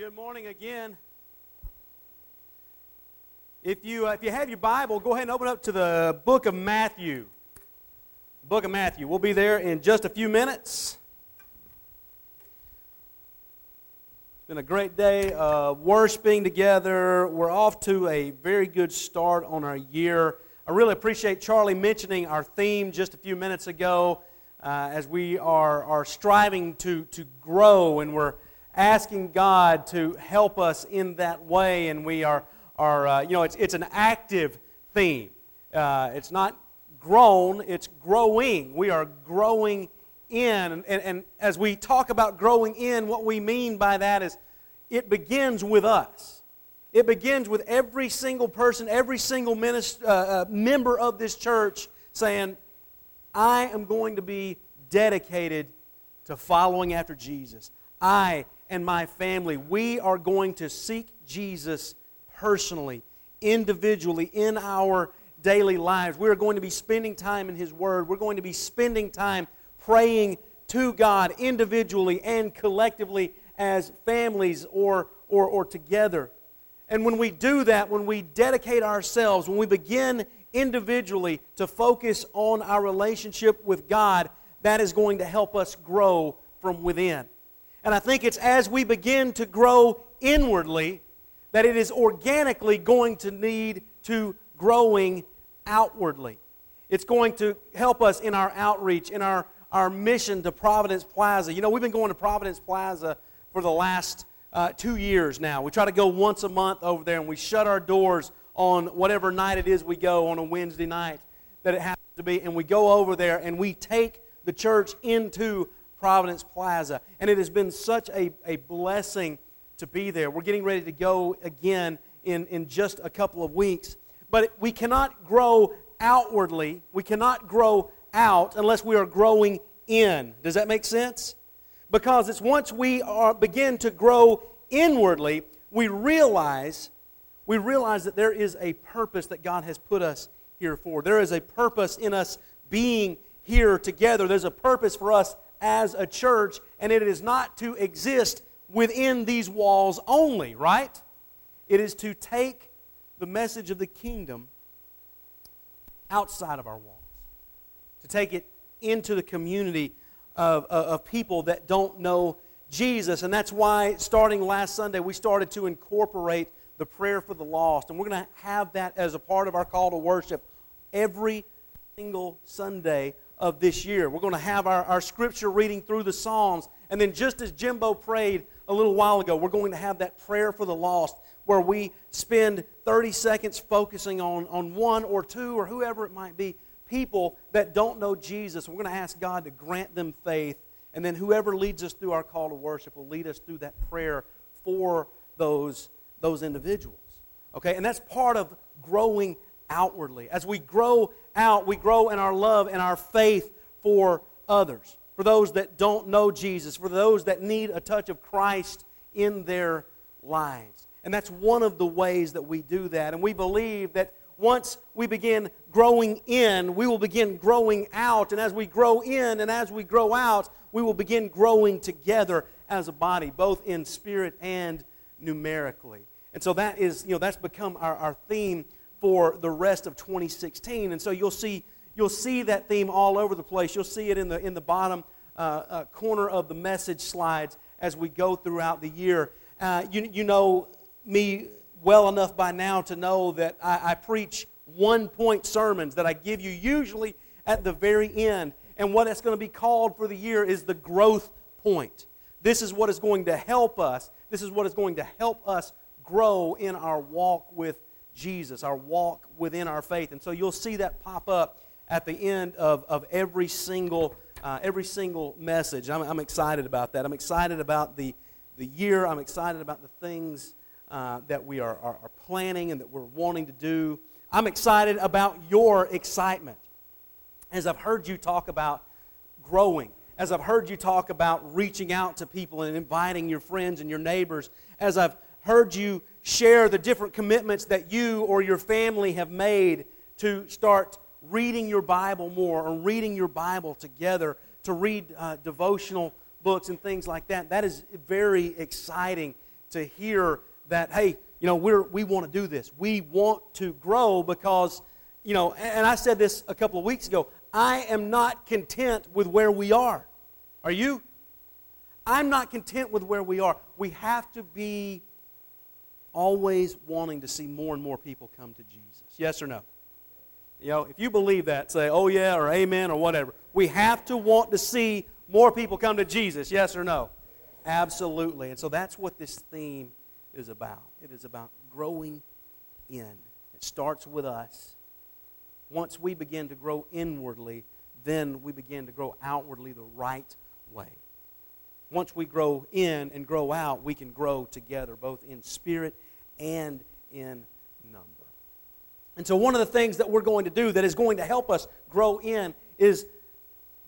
good morning again. If you, uh, if you have your Bible, go ahead and open up to the book of Matthew. Book of Matthew. We'll be there in just a few minutes. It's been a great day of worshiping together. We're off to a very good start on our year. I really appreciate Charlie mentioning our theme just a few minutes ago uh, as we are, are striving to, to grow and we're asking God to help us in that way. And we are, are uh, you know, it's, it's an active theme. Uh, it's not grown, it's growing. We are growing in. And, and, as we talk about growing in, what we mean by that is it begins with us. It begins with every single person, every single minister, uh, uh, member of this church saying, I am going to be dedicated to following after Jesus. I and my family, we are going to seek Jesus personally, individually, in our daily lives. We are going to be spending time in His Word. We're going to be spending time praying to God individually and collectively as families or, or, or together. And when we do that, when we dedicate ourselves, when we begin individually to focus on our relationship with God, that is going to help us grow from within. And I think it's as we begin to grow inwardly that it is organically going to need to growing outwardly. It's going to help us in our outreach, in our, our mission to Providence Plaza. You know, we've been going to Providence Plaza for the last uh, two years now. We try to go once a month over there, and we shut our doors on whatever night it is we go on a Wednesday night that it happens to be, and we go over there and we take the church into Providence Plaza. And it has been such a, a blessing to be there. We're getting ready to go again in, in just a couple of weeks. But we cannot grow outwardly, we cannot grow out unless we are growing in. Does that make sense? Because it's once we are, begin to grow inwardly, we realize we realize that there is a purpose that God has put us here for. There is a purpose in us being here together. There's a purpose for us as a church, and it is not to exist within these walls only, right? It is to take the message of the kingdom outside of our walls, to take it into the community of, of, of people that don't know Jesus. And that's why, starting last Sunday, we started to incorporate the prayer for the lost. And we're going to have that as a part of our call to worship every single Sunday of this year. We're going to have our, our scripture reading through the Psalms. And then, just as Jimbo prayed a little while ago, we're going to have that prayer for the lost where we spend 30 seconds focusing on, on one or two or whoever it might be, people that don't know Jesus. We're going to ask God to grant them faith. And then, whoever leads us through our call to worship will lead us through that prayer for those, those individuals. Okay? And that's part of growing outwardly. As we grow out, we grow in our love and our faith for others, for those that don't know Jesus, for those that need a touch of Christ in their lives. And that's one of the ways that we do that. And we believe that once we begin growing in, we will begin growing out. And as we grow in and as we grow out, we will begin growing together as a body, both in spirit and numerically. And so that is, you know, that's become our, our theme for the rest of 2016. And so you'll see, you'll see that theme all over the place. You'll see it in the, in the bottom uh, uh, corner of the message slides as we go throughout the year. Uh, you, you know me well enough by now to know that I, I preach one point sermons that I give you usually at the very end. And what it's going to be called for the year is the growth point. This is what is going to help us. This is what is going to help us grow in our walk with Jesus, our walk within our faith. And so you'll see that pop up at the end of, of every single uh, every single message. I'm, I'm, excited about that. I'm excited about the, the year. I'm excited about the things uh, that we are, are, are planning and that we're wanting to do. I'm excited about your excitement. As I've heard you talk about growing, as I've heard you talk about reaching out to people and inviting your friends and your neighbors, as I've heard you share the different commitments that you or your family have made to start reading your Bible more or reading your Bible together, to read uh, devotional books and things like that. That is very exciting to hear that, hey, you know, we're, we want to do this. We want to grow because, you know, and I said this a couple of weeks ago I am not content with where we are. Are you? I'm not content with where we are. We have to be always wanting to see more and more people come to Jesus. Yes or no? You know, if you believe that, say, oh yeah, or amen, or whatever. We have to want to see more people come to Jesus. Yes or no? Absolutely. And so that's what this theme is about. It is about growing in. It starts with us. Once we begin to grow inwardly, then we begin to grow outwardly the right way. Once we grow in and grow out, we can grow together, both in spirit and in number. And so, one of the things that we're going to do that is going to help us grow in is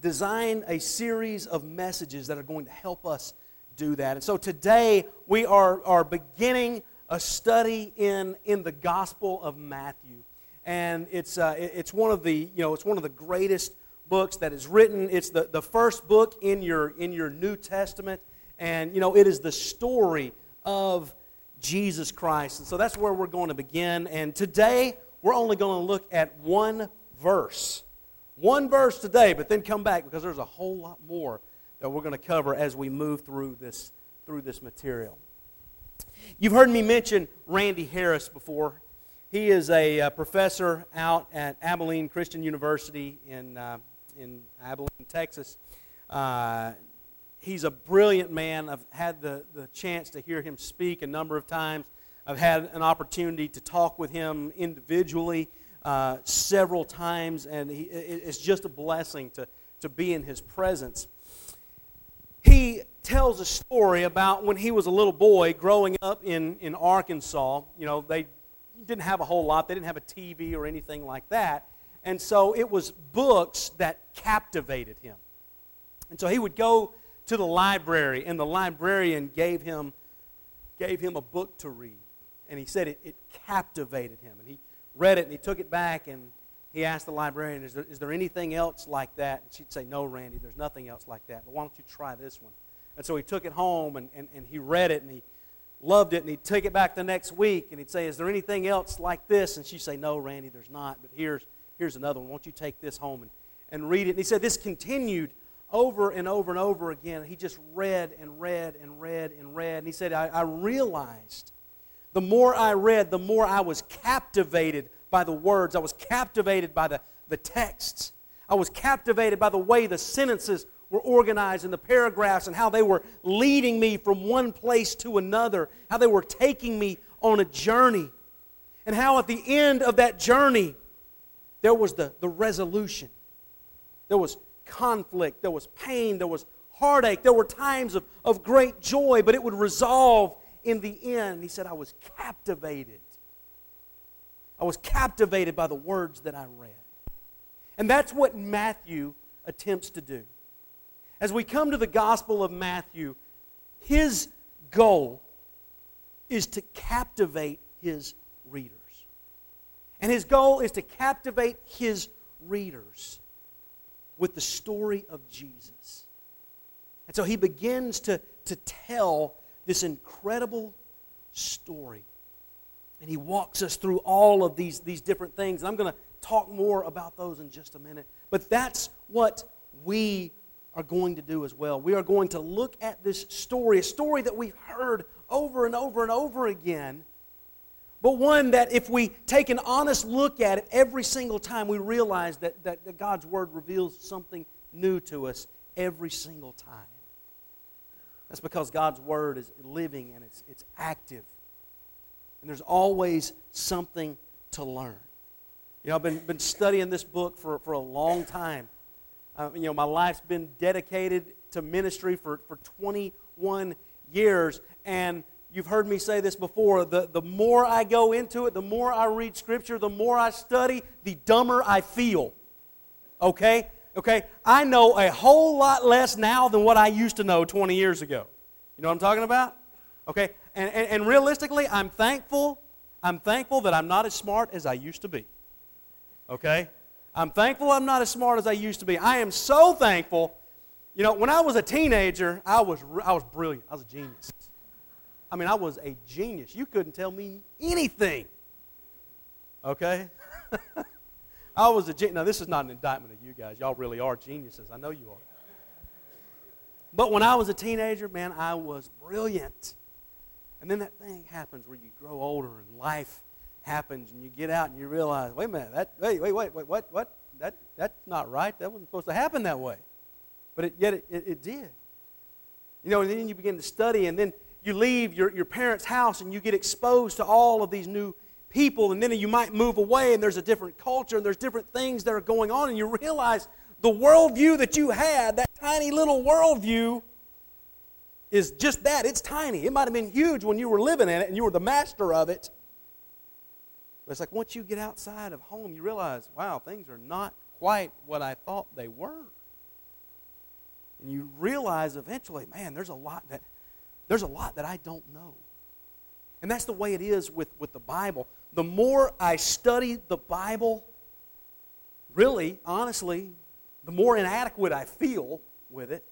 design a series of messages that are going to help us do that. And so, today we are, are beginning a study in, in the Gospel of Matthew. And it's, uh, it's, one of the, you know, it's one of the greatest books that is written. It's the, the first book in your, in your New Testament. And, you know, it is the story of Jesus Christ. And so that's where we're going to begin. And today, we're only going to look at one verse. One verse today, but then come back because there's a whole lot more that we're going to cover as we move through this, through this material. You've heard me mention Randy Harris before. He is a uh, professor out at Abilene Christian University in, uh, in Abilene, Texas. Uh, he's a brilliant man. I've had the, the chance to hear him speak a number of times. I've had an opportunity to talk with him individually uh, several times, and he, it's just a blessing to, to be in his presence. He tells a story about when he was a little boy growing up in, in Arkansas. You know, they didn't have a whole lot, they didn't have a TV or anything like that. And so it was books that captivated him. And so he would go to the library, and the librarian gave him, gave him a book to read. And he said it, it captivated him. And he read it and he took it back and he asked the librarian, is there, is there anything else like that? And she'd say, No, Randy, there's nothing else like that. But why don't you try this one? And so he took it home and, and, and he read it and he loved it and he'd take it back the next week and he'd say, Is there anything else like this? And she'd say, No, Randy, there's not. But here's, here's another one. Won't you take this home and, and read it? And he said this continued over and over and over again. He just read and read and read and read. And he said, I, I realized the more I read, the more I was captivated by the words. I was captivated by the, the texts. I was captivated by the way the sentences were organized in the paragraphs and how they were leading me from one place to another, how they were taking me on a journey, and how at the end of that journey, there was the, the resolution. There was conflict, there was pain, there was heartache, there were times of, of great joy, but it would resolve in the end. He said, I was captivated. I was captivated by the words that I read. And that's what Matthew attempts to do. As we come to the Gospel of Matthew, his goal is to captivate his readers. And his goal is to captivate his readers with the story of Jesus. And so he begins to, to tell this incredible story. And he walks us through all of these, these different things. And I'm going to talk more about those in just a minute. But that's what we are going to do as well. We are going to look at this story, a story that we've heard over and over and over again, but one that if we take an honest look at it every single time, we realize that, that, that God's Word reveals something new to us every single time. That's because God's Word is living and it's, it's active. And there's always something to learn. You know, I've been, been studying this book for, for a long time. Uh, you know, my life's been dedicated to ministry for, for 21 years. And you've heard me say this before the, the more I go into it, the more I read Scripture, the more I study, the dumber I feel. Okay? Okay? I know a whole lot less now than what I used to know 20 years ago. You know what I'm talking about? Okay? And, and, and realistically, I'm thankful. I'm thankful that I'm not as smart as I used to be. Okay? I'm thankful I'm not as smart as I used to be. I am so thankful. You know, when I was a teenager, I was, I was brilliant. I was a genius. I mean, I was a genius. You couldn't tell me anything. Okay? I was a genius. Now, this is not an indictment of you guys. Y'all really are geniuses. I know you are. But when I was a teenager, man, I was brilliant. And then that thing happens where you grow older and life happens and you get out and you realize, wait a minute, that, wait, wait, wait, wait, what, what? That, that's not right. That wasn't supposed to happen that way. But it, yet it, it, it did. You know, and then you begin to study and then you leave your, your parents' house and you get exposed to all of these new people, and then you might move away and there's a different culture and there's different things that are going on, and you realize the worldview that you had, that tiny little worldview, is just that. It's tiny. It might have been huge when you were living in it and you were the master of it. But it's like once you get outside of home, you realize, wow, things are not quite what I thought they were. And you realize eventually, man, there's a lot that there's a lot that I don't know. And that's the way it is with, with the Bible. The more I study the Bible, really, honestly, the more inadequate I feel with it.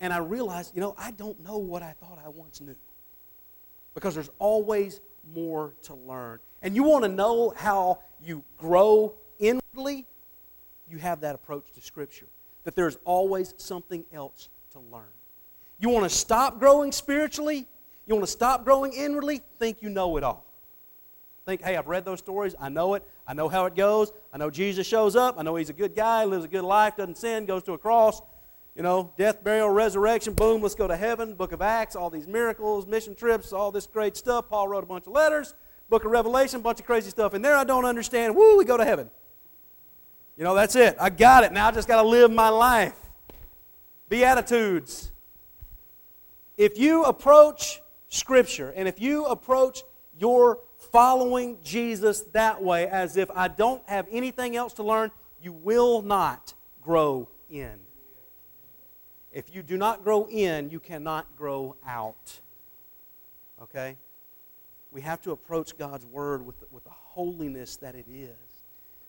And I realize, you know, I don't know what I thought I once knew. Because there's always more to learn. And you want to know how you grow inwardly? You have that approach to Scripture. That there's always something else to learn. You want to stop growing spiritually? You want to stop growing inwardly? Think you know it all. Think, hey, I've read those stories. I know it. I know how it goes. I know Jesus shows up. I know he's a good guy, lives a good life, doesn't sin, goes to a cross. You know, death, burial, resurrection, boom, let's go to heaven. Book of Acts, all these miracles, mission trips, all this great stuff. Paul wrote a bunch of letters. Book of Revelation, bunch of crazy stuff in there I don't understand. Woo, we go to heaven. You know, that's it. I got it. Now I just got to live my life. Beatitudes. If you approach Scripture and if you approach your following Jesus that way, as if I don't have anything else to learn, you will not grow in. If you do not grow in, you cannot grow out. Okay? We have to approach God's Word with, with the holiness that it is.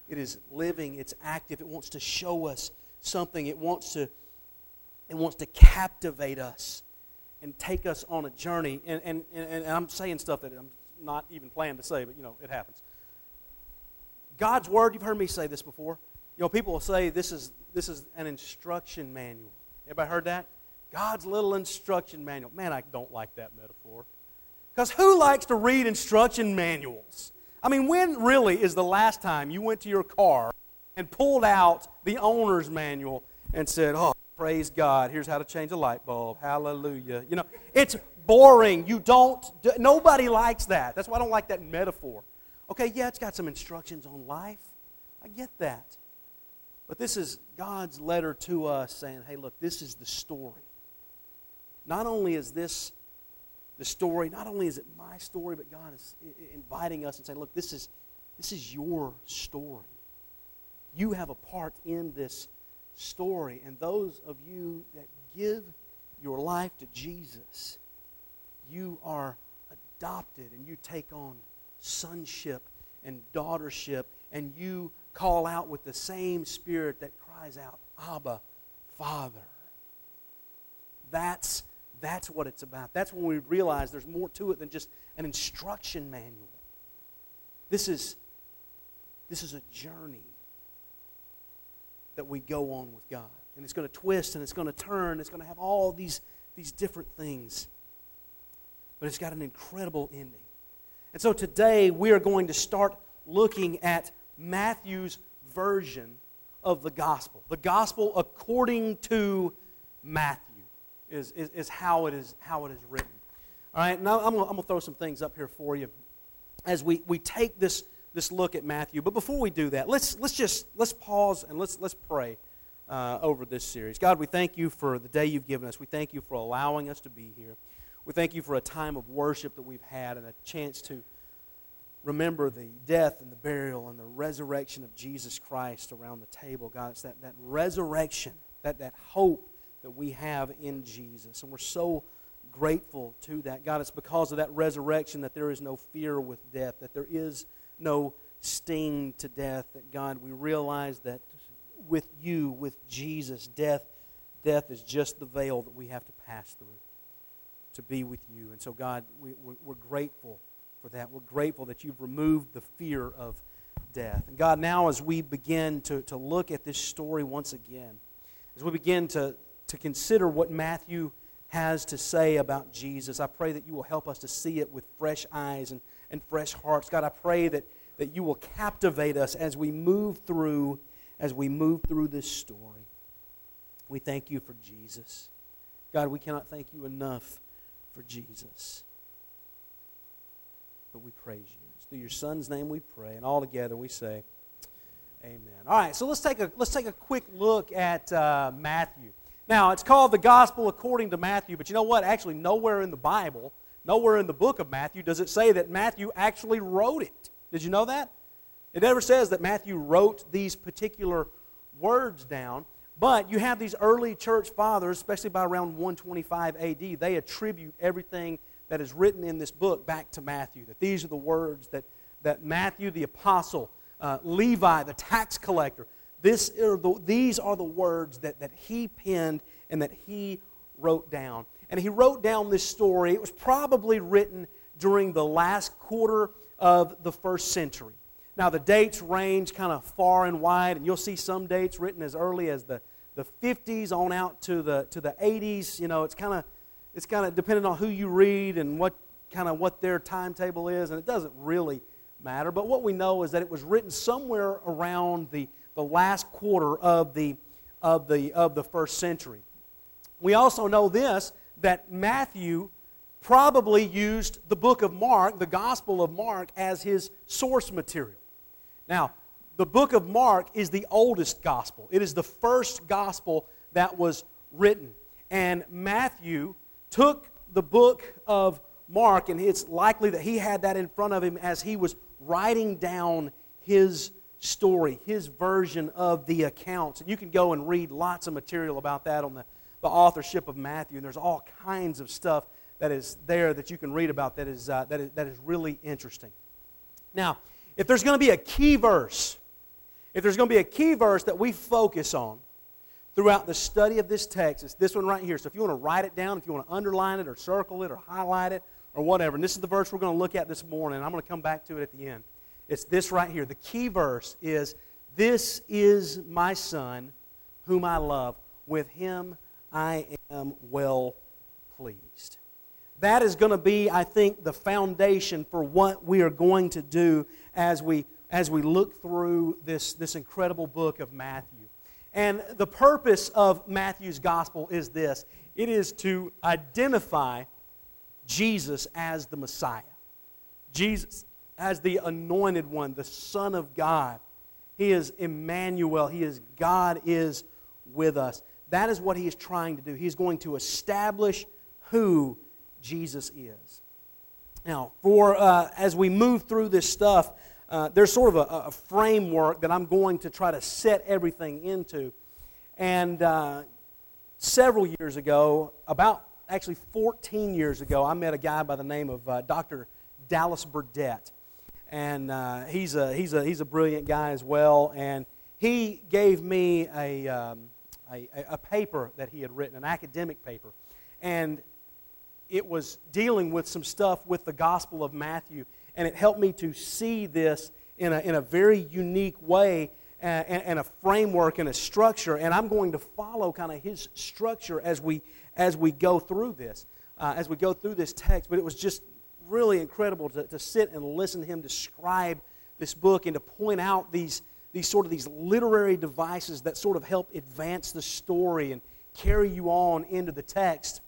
It is living, it's active, it wants to show us something, it wants to, it wants to captivate us and take us on a journey. And, and, and, and I'm saying stuff that I'm not even planning to say, but you know, it happens. God's Word, you've heard me say this before. You know, people will say this is, this is an instruction manual. Everybody heard that? God's little instruction manual. Man, I don't like that metaphor. Because who likes to read instruction manuals? I mean, when really is the last time you went to your car and pulled out the owner's manual and said, Oh, praise God, here's how to change a light bulb. Hallelujah. You know, it's boring. You don't, nobody likes that. That's why I don't like that metaphor. Okay, yeah, it's got some instructions on life. I get that. But this is God's letter to us saying, hey, look, this is the story. Not only is this the story, not only is it my story, but God is inviting us and saying, look, this is, this is your story. You have a part in this story. And those of you that give your life to Jesus, you are adopted and you take on sonship and daughtership and you call out with the same spirit that cries out, Abba, Father. That's, that's what it's about. That's when we realize there's more to it than just an instruction manual. This is, this is a journey that we go on with God. And it's going to twist and it's going to turn. It's going to have all these, these different things. But it's got an incredible ending. And so today we are going to start looking at Matthew's version of the gospel. The gospel according to Matthew is, is, is how, it is how it is written. All right, now I'm going to throw some things up here for you as we, we take this, this look at Matthew. But before we do that, let's, let's just let's pause and let's, let's pray uh, over this series. God, we thank you for the day you've given us. We thank you for allowing us to be here. We thank you for a time of worship that we've had and a chance to remember the death and the burial and the resurrection of Jesus Christ around the table. God, it's that, that resurrection, that, that hope that we have in Jesus. And we're so grateful to that. God, it's because of that resurrection that there is no fear with death, that there is no sting to death, that God, we realize that with you, with Jesus, death, death is just the veil that we have to pass through. to be with you. And so, God, we, we're grateful for that. We're grateful that you've removed the fear of death. And God, now as we begin to, to look at this story once again, as we begin to, to consider what Matthew has to say about Jesus, I pray that you will help us to see it with fresh eyes and, and fresh hearts. God, I pray that, that you will captivate us as we move through, as we move through this story. We thank you for Jesus. God, we cannot thank you enough for Jesus. But we praise you. It's through your Son's name we pray. And all together we say, Amen. All right, so let's take a, let's take a quick look at uh, Matthew. Now, it's called the Gospel according to Matthew, but you know what? Actually, nowhere in the Bible, nowhere in the book of Matthew does it say that Matthew actually wrote it. Did you know that? It never says that Matthew wrote these particular words down. But you have these early church fathers, especially by around 125 AD, they attribute everything that is written in this book back to Matthew. That these are the words that, that Matthew the apostle, uh, Levi the tax collector, this are the, these are the words that, that he penned and that he wrote down. And he wrote down this story. It was probably written during the last quarter of the first century. Now, the dates range kind of far and wide, and you'll see some dates written as early as the, the 50s on out to the, to the 80s. You know, it's kind of it's kind of depending on who you read and what kind of what their timetable is, and it doesn't really matter. But what we know is that it was written somewhere around the, the last quarter of the, of, the, of the first century. We also know this that Matthew probably used the book of Mark, the Gospel of Mark, as his source material. Now, the book of Mark is the oldest gospel, it is the first gospel that was written. And Matthew took the book of Mark, and it's likely that he had that in front of him as he was writing down his story, his version of the accounts. And you can go and read lots of material about that on the, the authorship of Matthew, and there's all kinds of stuff that is there that you can read about that is, uh, that is, that is really interesting. Now, if there's going to be a key verse, if there's going to be a key verse that we focus on throughout the study of this text, it's this one right here. So if you want to write it down, if you want to underline it or circle it or highlight it or whatever, and this is the verse we're going to look at this morning, I'm going to come back to it at the end. It's this right here. The key verse is This is my son, whom I love. With him I am well pleased. That is going to be, I think, the foundation for what we are going to do as we, as we look through this, this incredible book of Matthew. And the purpose of Matthew's gospel is this it is to identify Jesus as the Messiah, Jesus as the anointed one, the Son of God. He is Emmanuel, He is God is with us. That is what He is trying to do. He's going to establish who Jesus is. Now, for uh, as we move through this stuff, uh, there's sort of a, a, framework that I'm going to try to set everything into. And uh, several years ago, about actually 14 years ago, I met a guy by the name of uh, Dr. Dallas Burdett. And uh, he's, a, he's, a, he's a brilliant guy as well. And he gave me a, um, a, a paper that he had written, an academic paper. And it was dealing with some stuff with the Gospel of Matthew, and it helped me to see this in a, in a very unique way and, and, a framework and a structure. And I'm going to follow kind of his structure as we, as we go through this, uh, as we go through this text. But it was just really incredible to, to sit and listen to him describe this book and to point out these, these sort of these literary devices that sort of help advance the story and carry you on into the text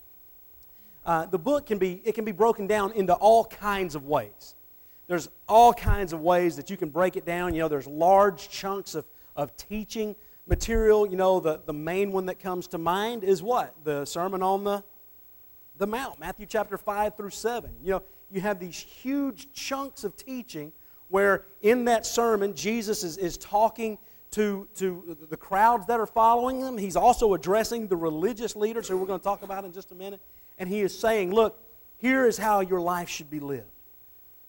uh, the book can be, it can be broken down into all kinds of ways. There's all kinds of ways that you can break it down. You know, there's large chunks of, of teaching material. You know, the, the main one that comes to mind is what? The Sermon on the, the Mount, Matthew chapter 5 through 7. You know, you have these huge chunks of teaching where in that sermon, Jesus is, is talking to, to the crowds that are following him. He's also addressing the religious leaders, who we're going to talk about in just a minute and he is saying, Look, here is how your life should be lived.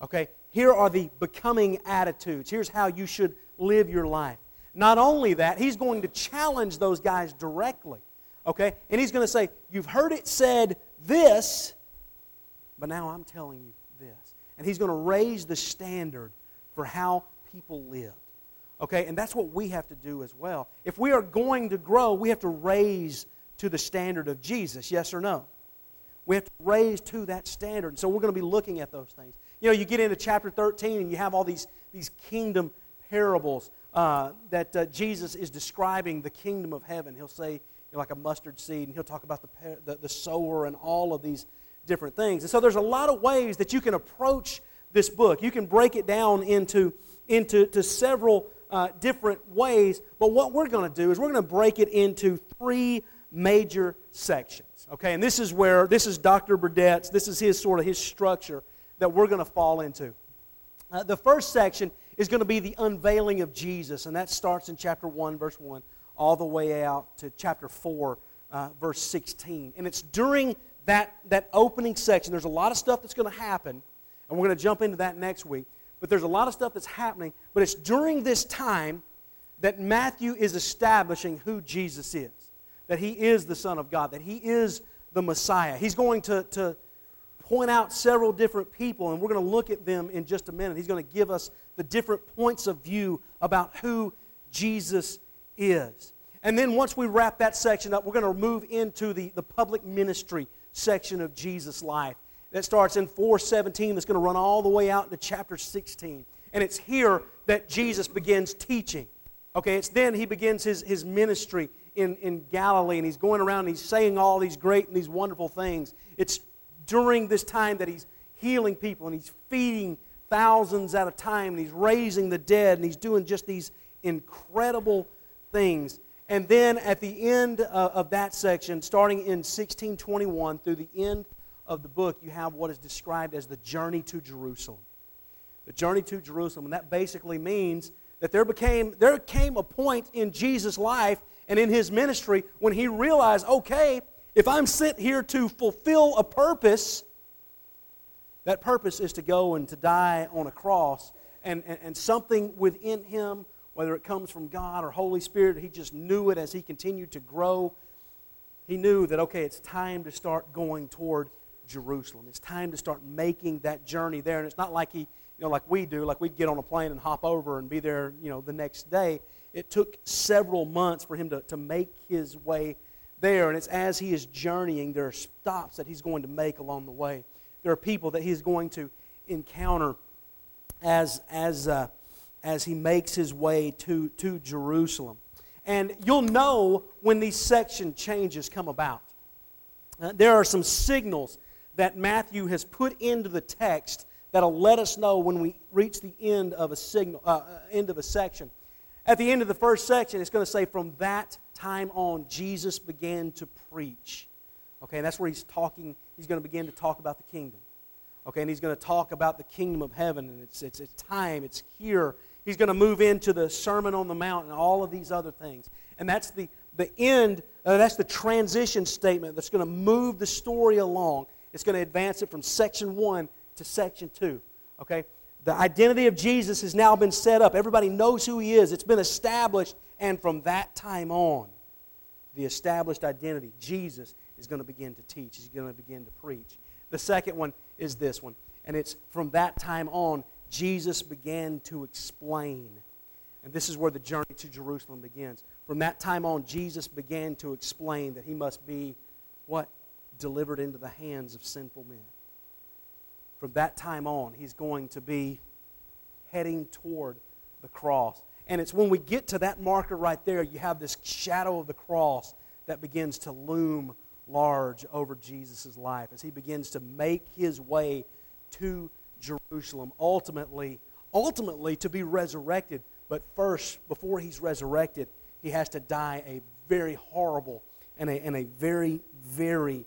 Okay? Here are the becoming attitudes. Here's how you should live your life. Not only that, he's going to challenge those guys directly. Okay? And he's going to say, You've heard it said this, but now I'm telling you this. And he's going to raise the standard for how people live. Okay, and that's what we have to do as well. If we are going to grow, we have to raise to the standard of Jesus, yes or no? We have to raise to that standard. And so we're going to be looking at those things. You know, you get into chapter 13 and you have all these, these kingdom parables uh, that uh, Jesus is describing the kingdom of heaven. He'll say, you know, like a mustard seed, and he'll talk about the, the, the sower and all of these different things. And so there's a lot of ways that you can approach this book. You can break it down into, into to several uh, different ways, but what we're going to do is we're going to break it into three major sections. Okay, and this is where, this is Dr. Burdett's, this is his sort of his structure that we're going to fall into. Uh, the first section is going to be the unveiling of Jesus, and that starts in chapter 1, verse 1, all the way out to chapter 4, uh, verse 16. And it's during that, that opening section, there's a lot of stuff that's going to happen, and we're going to jump into that next week. But there's a lot of stuff that's happening. But it's during this time that Matthew is establishing who Jesus is that he is the Son of God, that he is the Messiah. He's going to, to point out several different people, and we're going to look at them in just a minute. He's going to give us the different points of view about who Jesus is. And then once we wrap that section up, we're going to move into the, the public ministry section of Jesus' life that starts in 417 that's going to run all the way out into chapter 16 and it's here that jesus begins teaching okay? It's then he begins his, his ministry in, in galilee and he's going around and he's saying all these great and these wonderful things. It's during this time that he's healing people and he's feeding thousands at a time and he's raising the dead and he's doing just these incredible things. And then at the end of, of that section starting in 1621 through the end of the book, you have what is described as the journey to Jerusalem. The journey to Jerusalem. And that basically means that there, became, there came a point in Jesus' life and in his ministry when he realized okay, if I'm sent here to fulfill a purpose, that purpose is to go and to die on a cross. And, and, and something within him, whether it comes from God or Holy Spirit, he just knew it as he continued to grow. He knew that, okay, it's time to start going toward Jerusalem. It's time to start making that journey there. And it's not like he, you know, like we do, like we'd get on a plane and hop over and be there, you know, the next day. It took several months for him to, to make his way there. And it's as he is journeying, there are stops that he's going to make along the way. There are people that he's going to encounter as, as, uh, as he makes his way to, to Jerusalem. And you'll know when these section changes come about. Uh, there are some signals that Matthew has put into the text that'll let us know when we reach the end of a signal, uh, uh, end of a section. At the end of the first section, it's going to say, "From that time on, Jesus began to preach." Okay, and that's where he's talking. He's going to begin to talk about the kingdom. Okay, and he's going to talk about the kingdom of heaven, and it's, it's, it's time, it's here. He's going to move into the Sermon on the Mount and all of these other things. And that's the, the end, uh, that's the transition statement that's going to move the story along. It's going to advance it from section one to section two. Okay? The identity of Jesus has now been set up. Everybody knows who he is. It's been established. And from that time on, the established identity, Jesus is going to begin to teach. He's going to begin to preach. The second one is this one. And it's from that time on, Jesus began to explain. And this is where the journey to Jerusalem begins. From that time on, Jesus began to explain that he must be what? Delivered into the hands of sinful men. From that time on, he's going to be heading toward the cross. And it's when we get to that marker right there, you have this shadow of the cross that begins to loom large over Jesus' life as he begins to make his way to Jerusalem, ultimately, ultimately to be resurrected. But first, before he's resurrected, he has to die a very horrible and a, and a very, very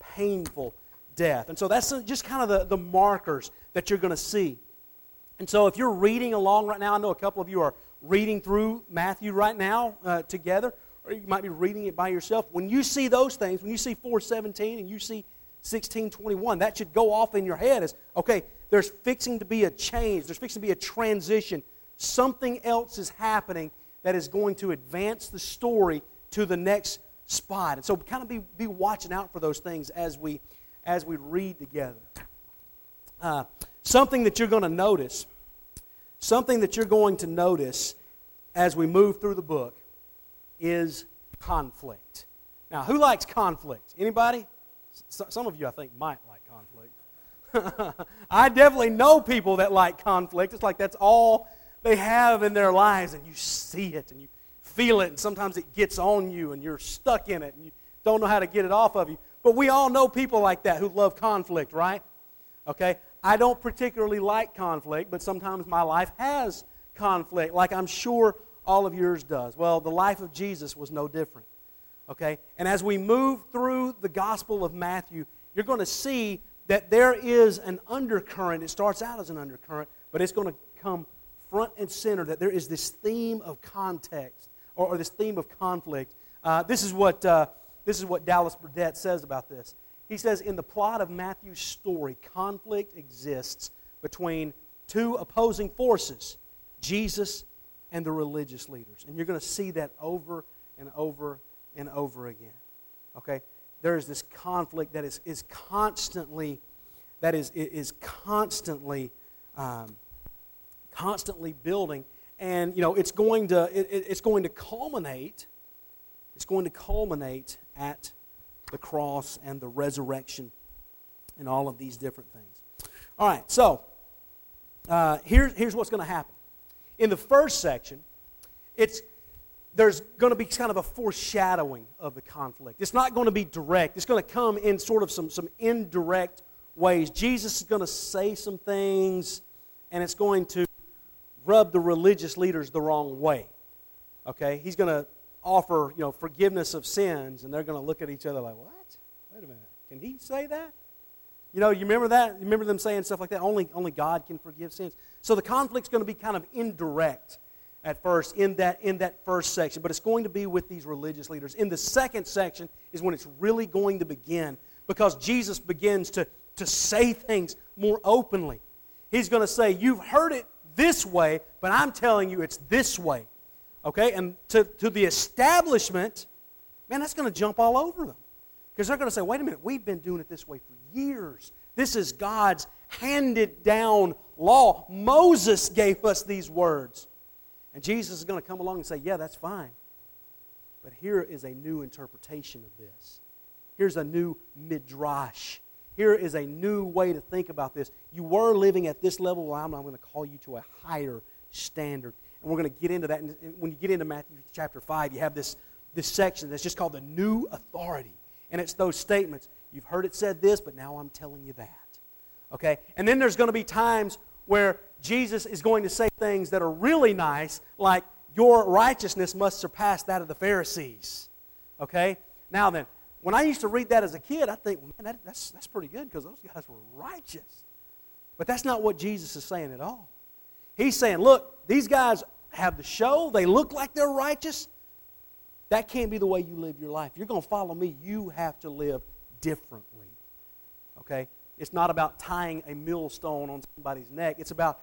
painful death. And so that's just kind of the, the markers that you're going to see. And so if you're reading along right now, I know a couple of you are reading through Matthew right now uh, together, or you might be reading it by yourself. When you see those things, when you see 417 and you see 1621, that should go off in your head as, okay, there's fixing to be a change, there's fixing to be a transition. Something else is happening that is going to advance the story to the next spot. And so kind of be, be watching out for those things as we, as we read together. uh, something that you're going to notice, something that you're going to notice as we move through the book is conflict. Now, who likes conflict? Anybody? S- some of you, I think, might like conflict. I definitely know people that like conflict. It's like that's all they have in their lives, and you see it and you feel it, and sometimes it gets on you, and you're stuck in it, and you don't know how to get it off of you. But we all know people like that who love conflict, right? Okay? I don't particularly like conflict, but sometimes my life has conflict, like I'm sure all of yours does. Well, the life of Jesus was no different. Okay? And as we move through the Gospel of Matthew, you're going to see that there is an undercurrent. It starts out as an undercurrent, but it's going to come front and center that there is this theme of context or, or this theme of conflict. Uh, this, is what, uh, this is what Dallas Burdett says about this. He says, In the plot of Matthew's story, conflict exists between two opposing forces Jesus and the religious leaders. And you're going to see that over and over and over again. Okay? There is this conflict that is, is constantly, that is, is constantly, um, constantly building. And, you know, it's going to, it, it's going to culminate, it's going to culminate at the cross and the resurrection and all of these different things. All right, so uh, here, here's what's going to happen in the first section, it's there's going to be kind of a foreshadowing of the conflict. It's not going to be direct. It's going to come in sort of some, some indirect ways. Jesus is going to say some things, and it's going to rub the religious leaders the wrong way. Okay? He's going to offer, you know, forgiveness of sins, and they're going to look at each other like, what? Wait a minute. Can he say that? You know, you remember that? You remember them saying stuff like that? Only, only God can forgive sins. So the conflict's going to be kind of indirect at first in that, in that first section, but it's going to be with these religious leaders. In the second section is when it's really going to begin because Jesus begins to, to say things more openly. He's going to say, You've heard it this way, but I'm telling you it's this way. Okay? And to, to the establishment, man, that's going to jump all over them. Because they're going to say, wait a minute, we've been doing it this way for years. This is God's handed down law. Moses gave us these words. And Jesus is going to come along and say, yeah, that's fine. But here is a new interpretation of this. Here's a new midrash. Here is a new way to think about this. You were living at this level, well, I'm, I'm going to call you to a higher standard. And we're going to get into that. And when you get into Matthew chapter 5, you have this, this section that's just called the new authority. And it's those statements. You've heard it said this, but now I'm telling you that. Okay? And then there's going to be times where Jesus is going to say things that are really nice, like, Your righteousness must surpass that of the Pharisees. Okay? Now then, when I used to read that as a kid, I think, man, that, that's, that's pretty good because those guys were righteous. But that's not what Jesus is saying at all. He's saying, look, these guys have the show, they look like they're righteous, that can't be the way you live your life. You're going to follow me. You have to live differently. Okay? It's not about tying a millstone on somebody's neck. It's about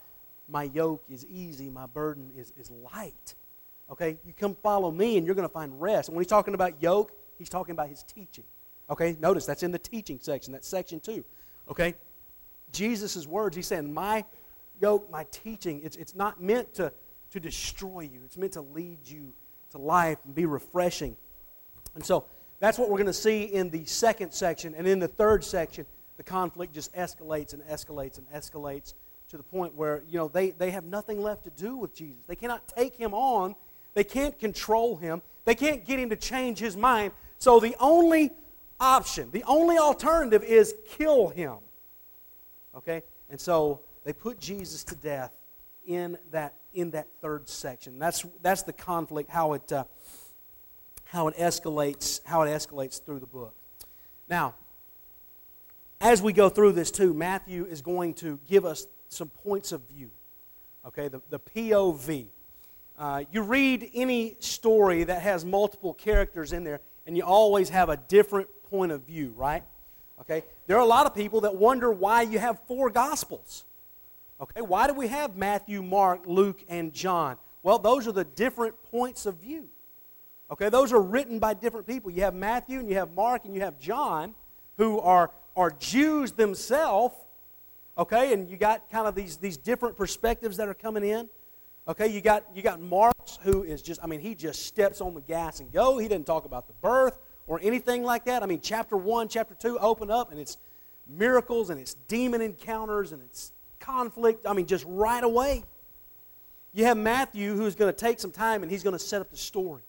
my yoke is easy, my burden is, is light. Okay? You come follow me and you're going to find rest. And when he's talking about yoke, he's talking about his teaching. Okay? Notice that's in the teaching section. That's section two. Okay? Jesus' words, he's saying, My yoke, my teaching, it's, it's not meant to, to destroy you, it's meant to lead you to life and be refreshing. And so that's what we're going to see in the second section. And in the third section, the conflict just escalates and escalates and escalates to the point where, you know, they, they have nothing left to do with Jesus. They cannot take him on, they can't control him, they can't get him to change his mind. So the only option, the only alternative is kill him. Okay? And so they put Jesus to death in that in that third section. That's that's the conflict how it uh, how it escalates how it escalates through the book. Now, as we go through this too, Matthew is going to give us some points of view. Okay, the, the POV. Uh, you read any story that has multiple characters in there, and you always have a different point of view, right? Okay, there are a lot of people that wonder why you have four gospels. Okay, why do we have Matthew, Mark, Luke, and John? Well, those are the different points of view. Okay, those are written by different people. You have Matthew, and you have Mark, and you have John, who are, are Jews themselves, Okay, and you got kind of these, these different perspectives that are coming in. Okay, you got you got Mark who is just I mean he just steps on the gas and go. He doesn't talk about the birth or anything like that. I mean chapter 1, chapter 2 open up and it's miracles and it's demon encounters and it's conflict. I mean just right away. You have Matthew who's going to take some time and he's going to set up the story.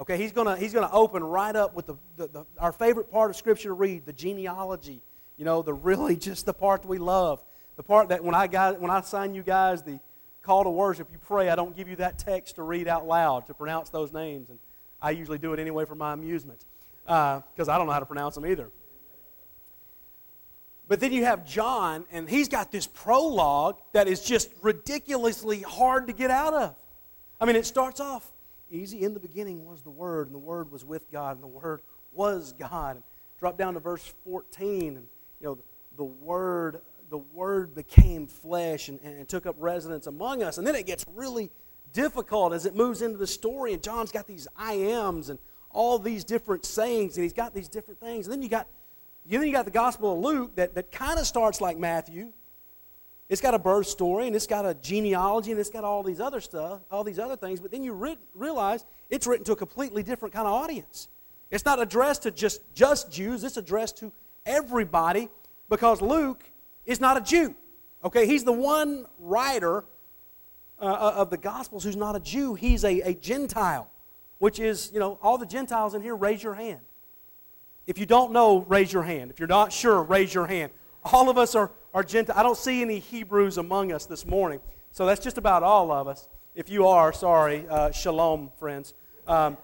Okay, he's going to he's going to open right up with the, the, the our favorite part of scripture to read, the genealogy. You know, the really just the part that we love. The part that when I guys when I assign you guys the call to worship, you pray. I don't give you that text to read out loud to pronounce those names, and I usually do it anyway for my amusement because uh, I don't know how to pronounce them either. But then you have John, and he's got this prologue that is just ridiculously hard to get out of. I mean, it starts off easy. In the beginning was the Word, and the Word was with God, and the Word was God. And drop down to verse 14, and you know, the Word the Word became flesh and, and took up residence among us. And then it gets really difficult as it moves into the story, and John's got these I ams and all these different sayings, and he's got these different things. And then you got, then you got the Gospel of Luke that, that kind of starts like Matthew. It's got a birth story, and it's got a genealogy, and it's got all these other stuff, all these other things. But then you re- realize it's written to a completely different kind of audience. It's not addressed to just, just Jews, it's addressed to everybody because Luke is not a Jew. Okay, he's the one writer uh, uh, of the Gospels who's not a Jew. He's a, a Gentile, which is, you know, all the Gentiles in here, raise your hand. If you don't know, raise your hand. If you're not sure, raise your hand. All of us are, are Gentiles. I don't see any Hebrews among us this morning. So that's just about all of us. If you are, sorry, uh, shalom, friends. Um,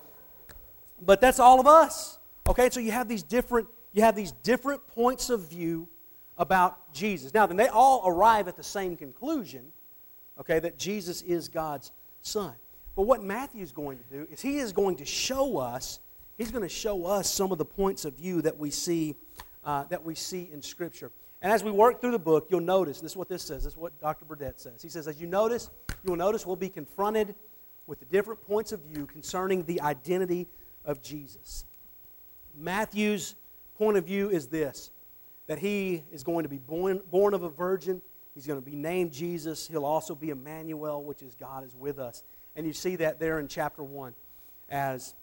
but that's all of us. Okay, so you have these different you have these different points of view about Jesus. Now, then they all arrive at the same conclusion, okay, that Jesus is God's Son. But what Matthew is going to do is he is going to show us, he's going to show us some of the points of view that we see, uh, that we see in Scripture. And as we work through the book, you'll notice, this is what this says, this is what Dr. Burdett says. He says, as you notice, you'll notice we'll be confronted with the different points of view concerning the identity of Jesus. Matthew's point of view is this that he is going to be born, born of a virgin. He's going to be named Jesus. He'll also be Emmanuel, which is God is with us. And you see that there in chapter 1 as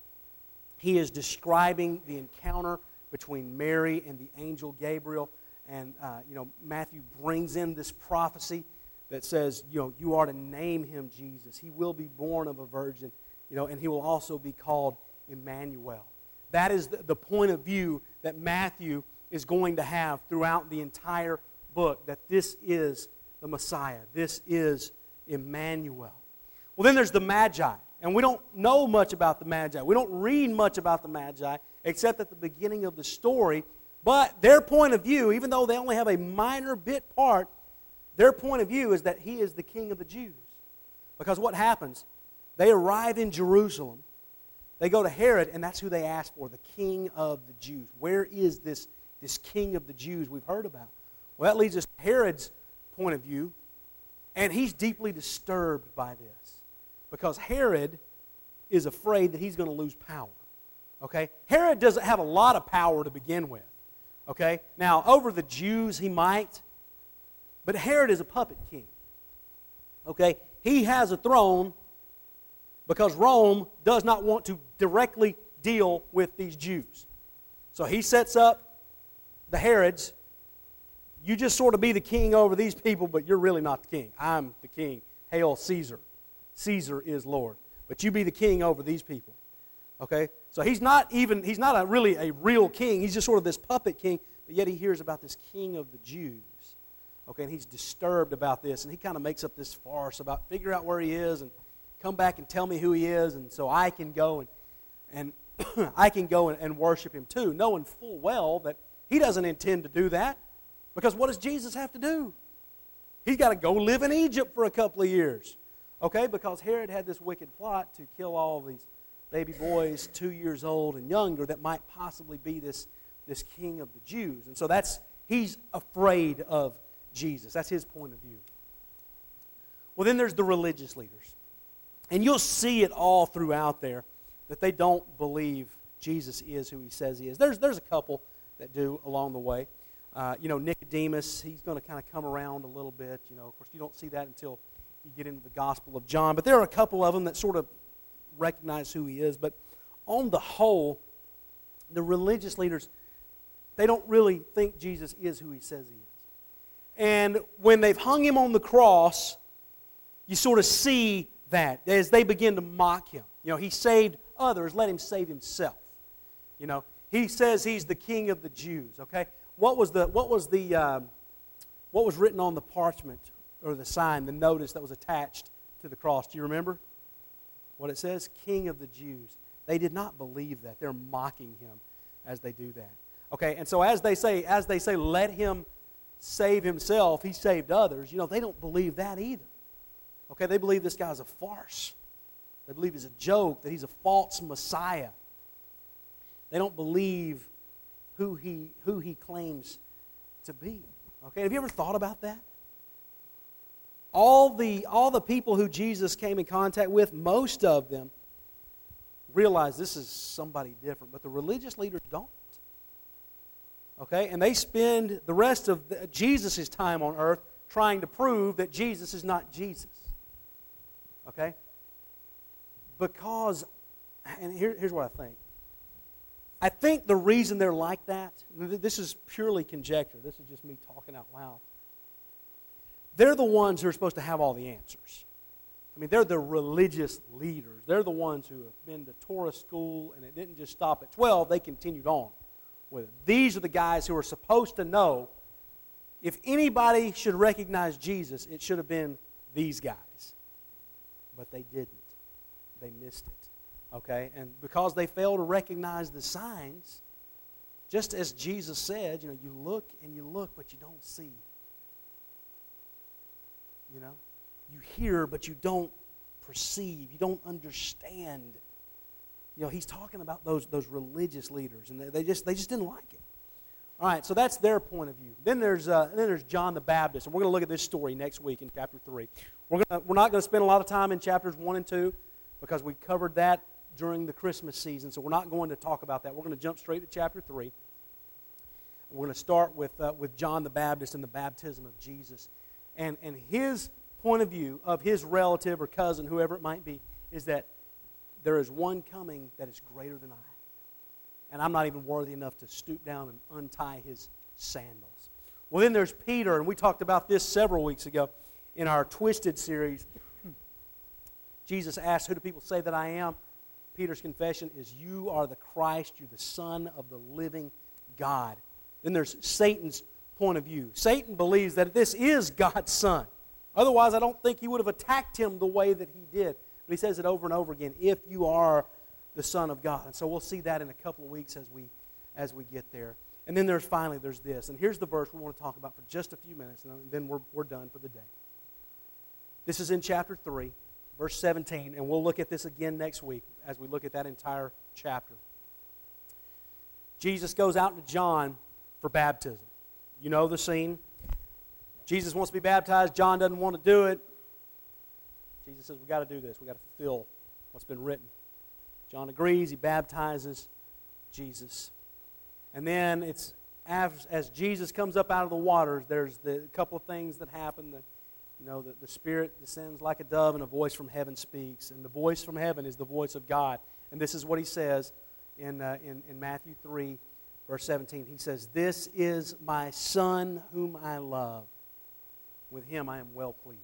he is describing the encounter between Mary and the angel Gabriel. And, uh, you know, Matthew brings in this prophecy that says, you know, you are to name him Jesus. He will be born of a virgin, you know, and he will also be called Emmanuel. That is the, the point of view that Matthew is going to have throughout the entire book that this is the Messiah. This is Emmanuel. Well, then there's the Magi. And we don't know much about the Magi. We don't read much about the Magi except at the beginning of the story. But their point of view, even though they only have a minor bit part, their point of view is that he is the king of the Jews. Because what happens? They arrive in Jerusalem. They go to Herod, and that's who they ask for the king of the Jews. Where is this this king of the Jews we've heard about. Well, that leads us to Herod's point of view, and he's deeply disturbed by this because Herod is afraid that he's going to lose power. Okay? Herod doesn't have a lot of power to begin with. Okay? Now, over the Jews, he might, but Herod is a puppet king. Okay? He has a throne because Rome does not want to directly deal with these Jews. So he sets up the Herods, you just sort of be the king over these people, but you're really not the king. I'm the king. Hail Caesar. Caesar is Lord. But you be the king over these people. Okay? So he's not even, he's not a really a real king. He's just sort of this puppet king, but yet he hears about this king of the Jews. Okay, and he's disturbed about this, and he kind of makes up this farce about figure out where he is and come back and tell me who he is, and so I can go and, and I can go and, and worship him too, knowing full well that he doesn't intend to do that because what does Jesus have to do? He's got to go live in Egypt for a couple of years. Okay? Because Herod had this wicked plot to kill all these baby boys two years old and younger that might possibly be this, this king of the Jews. And so that's, he's afraid of Jesus. That's his point of view. Well, then there's the religious leaders. And you'll see it all throughout there that they don't believe Jesus is who he says he is. There's, there's a couple that do along the way. Uh, you know, Nicodemus, he's going to kind of come around a little bit. You know, of course, you don't see that until you get into the Gospel of John. But there are a couple of them that sort of recognize who he is. But on the whole, the religious leaders, they don't really think Jesus is who he says he is. And when they've hung him on the cross, you sort of see that as they begin to mock him. You know, he saved others, let him save himself. You know, he says he's the king of the Jews, okay? What was the, what was the, um, what was written on the parchment or the sign, the notice that was attached to the cross? Do you remember what it says? King of the Jews. They did not believe that. They're mocking him as they do that. Okay, and so as they say, as they say, let him save himself, he saved others, you know, they don't believe that either. Okay, they believe this guy's a farce. They believe he's a joke, that he's a false Messiah. They don't believe who he, who he claims to be. Okay, have you ever thought about that? All the, all the people who Jesus came in contact with, most of them realize this is somebody different, but the religious leaders don't. Okay, and they spend the rest of Jesus' time on earth trying to prove that Jesus is not Jesus. Okay? Because, and here, here's what I think I think the reason they're like that, this is purely conjecture, this is just me talking out loud. They're the ones who are supposed to have all the answers. I mean, they're the religious leaders. They're the ones who have been to Torah school, and it didn't just stop at 12, they continued on with it. These are the guys who are supposed to know if anybody should recognize Jesus, it should have been these guys. But they didn't. They missed it. Okay? And because they fail to recognize the signs, just as Jesus said, you know, you look and you look, but you don't see. You know? You hear, but you don't perceive. You don't understand. You know, he's talking about those, those religious leaders, and they, they just, they just didn't like it. All right, so that's their point of view. Then there's, uh, then there's John the Baptist, and we're going to look at this story next week in chapter 3. We're, gonna, we're not going to spend a lot of time in chapters 1 and 2 because we covered that during the Christmas season, so we're not going to talk about that. We're going to jump straight to chapter 3. We're going to start with, uh, with John the Baptist and the baptism of Jesus. And, and his point of view of his relative or cousin, whoever it might be, is that there is one coming that is greater than I. And I'm not even worthy enough to stoop down and untie his sandals. Well, then there's Peter, and we talked about this several weeks ago in our Twisted series. Jesus asked, Who do people say that I am? Peter's confession is, You are the Christ, you're the Son of the living God. Then there's Satan's point of view. Satan believes that this is God's Son. Otherwise, I don't think he would have attacked him the way that he did. But he says it over and over again if you are the Son of God. And so we'll see that in a couple of weeks as we, as we get there. And then there's finally, there's this. And here's the verse we want to talk about for just a few minutes, and then we're, we're done for the day. This is in chapter 3, verse 17, and we'll look at this again next week as we look at that entire chapter. Jesus goes out to John for baptism. You know the scene. Jesus wants to be baptized. John doesn't want to do it. Jesus says, We've got to do this. We've got to fulfill what's been written. John agrees. He baptizes Jesus. And then it's as, as Jesus comes up out of the waters, there's the couple of things that happen. The, you know, the, the Spirit descends like a dove, and a voice from heaven speaks. And the voice from heaven is the voice of God. And this is what he says in, uh, in, in Matthew 3, verse 17. He says, This is my Son whom I love with him I am well pleased.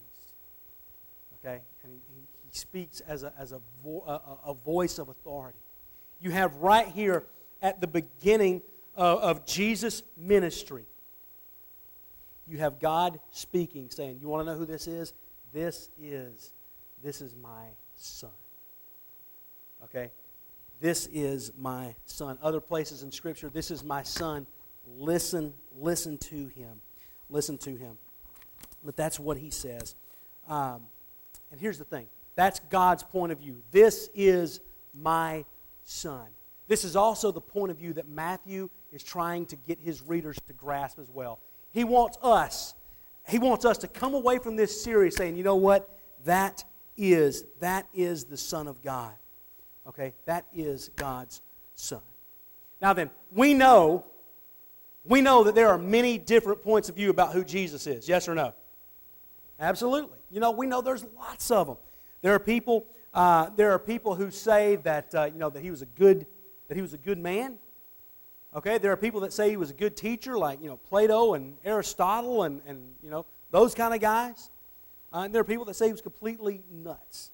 Okay? And he, he, he speaks as, a, as a, vo- a, a, voice of authority. You have right here at the beginning of, of Jesus' ministry, you have God speaking, saying, You want to know who this is? This is, this is my son. Okay? This is my son. Other places in Scripture, this is my son. Listen, listen to him. Listen to him. But that's what he says. Um, and here's the thing that's God's point of view. This is my son. This is also the point of view that Matthew is trying to get his readers to grasp as well. He wants us, he wants us to come away from this series saying, you know what? That is, that is the Son of God. Okay? That is God's Son. Now then, we know We know that there are many different points of view about who Jesus is. Yes or no? Absolutely. You know, we know there's lots of them. There are people, uh, there are people who say that, uh, you know, that he was a good, that he was a good man. Okay, there are people that say he was a good teacher, like, you know, Plato and Aristotle and, and you know, those kind of guys. Uh, and there are people that say he was completely nuts.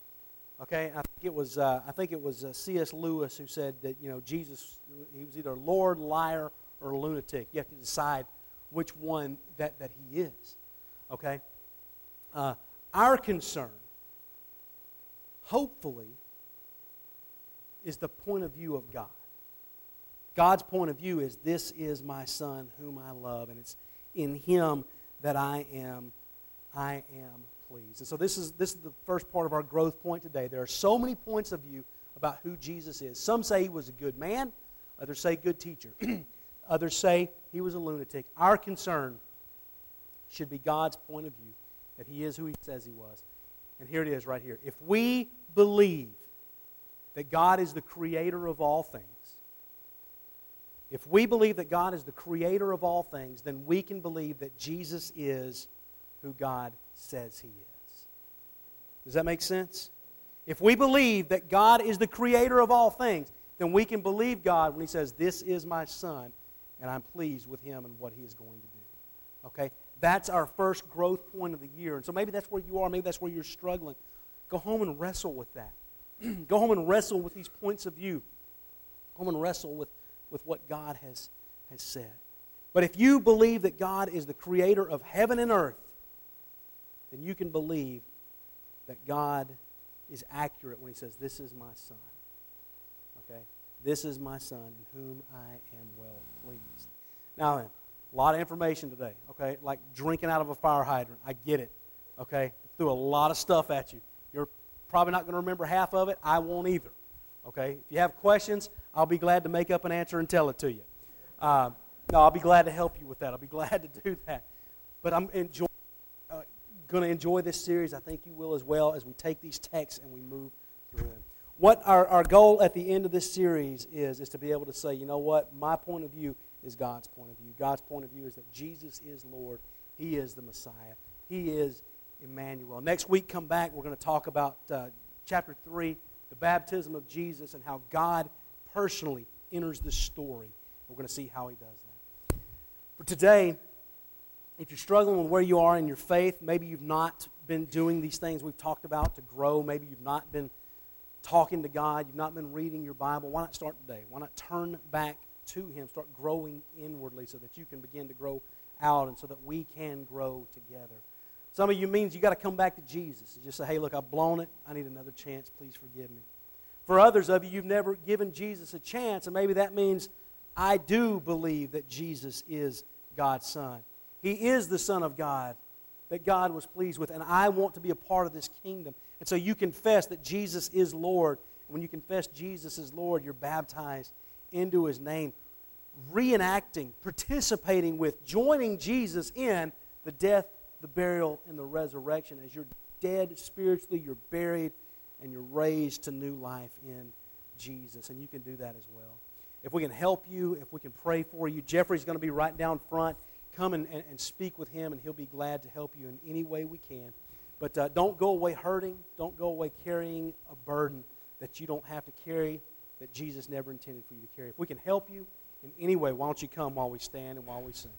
Okay, I think it was, uh, I think it was uh, C.S. Lewis who said that, you know, Jesus, he was either Lord, liar, or lunatic. You have to decide which one that, that he is. Okay? Uh, our concern, hopefully, is the point of view of God. God's point of view is this is my son whom I love, and it's in him that I am, I am pleased. And so this is this is the first part of our growth point today. There are so many points of view about who Jesus is. Some say he was a good man, others say good teacher. others say he was a lunatic. Our concern should be God's point of view that he is who he says he was. And here it is right here. If we believe that God is the creator of all things, if we believe that God is the creator of all things, then we can believe that Jesus is who God says he is. Does that make sense? If we believe that God is the creator of all things, then we can believe God when he says, This is my son, and I'm pleased with him and what he is going to do. Okay? That's our first growth point of the year. And so maybe that's where you are. Maybe that's where you're struggling. Go home and wrestle with that. Go home and wrestle with these points of view. Go home and wrestle with, with what God has, has said. But if you believe that God is the creator of heaven and earth, then you can believe that God is accurate when he says, This is my son. Okay? This is my son in whom I am well pleased. Now then, a lot of information today, okay? Like drinking out of a fire hydrant. I get it, okay? Threw a lot of stuff at you. You're probably not going to remember half of it. I won't either, okay? If you have questions, I'll be glad to make up an answer and tell it to you. Uh, no, I'll be glad to help you with that. I'll be glad to do that. But I'm uh, going to enjoy this series. I think you will as well as we take these texts and we move through them. What our, our goal at the end of this series is, is to be able to say, you know what, my point of view is God's point of view. God's point of view is that Jesus is Lord. He is the Messiah. He is Emmanuel. Next week, come back. We're going to talk about uh, chapter 3, the baptism of Jesus, and how God personally enters the story. We're going to see how he does that. For today, if you're struggling with where you are in your faith, maybe you've not been doing these things we've talked about to grow, maybe you've not been talking to God, you've not been reading your Bible, why not start today? Why not turn back to Him, start growing inwardly so that you can begin to grow out and so that we can grow together. Some of you means you got to come back to Jesus and just say, hey, look, I've blown it. I need another chance. Please forgive me. For others of you, you've never given Jesus a chance, and maybe that means I do believe that Jesus is God's Son. He is the Son of God that God was pleased with, and I want to be a part of this kingdom. And so you confess that Jesus is Lord. When you confess Jesus is Lord, you're baptized into his name, reenacting, participating with, joining Jesus in the death, the burial, and the resurrection. As you're dead spiritually, you're buried, and you're raised to new life in Jesus. And you can do that as well. If we can help you, if we can pray for you, Jeffrey's going to be right down front. Come and, and, and speak with him, and he'll be glad to help you in any way we can. But uh, don't go away hurting. Don't go away carrying a burden that you don't have to carry that Jesus never intended for you to carry. If we can help you in any way, why don't you come while we stand and while we sing?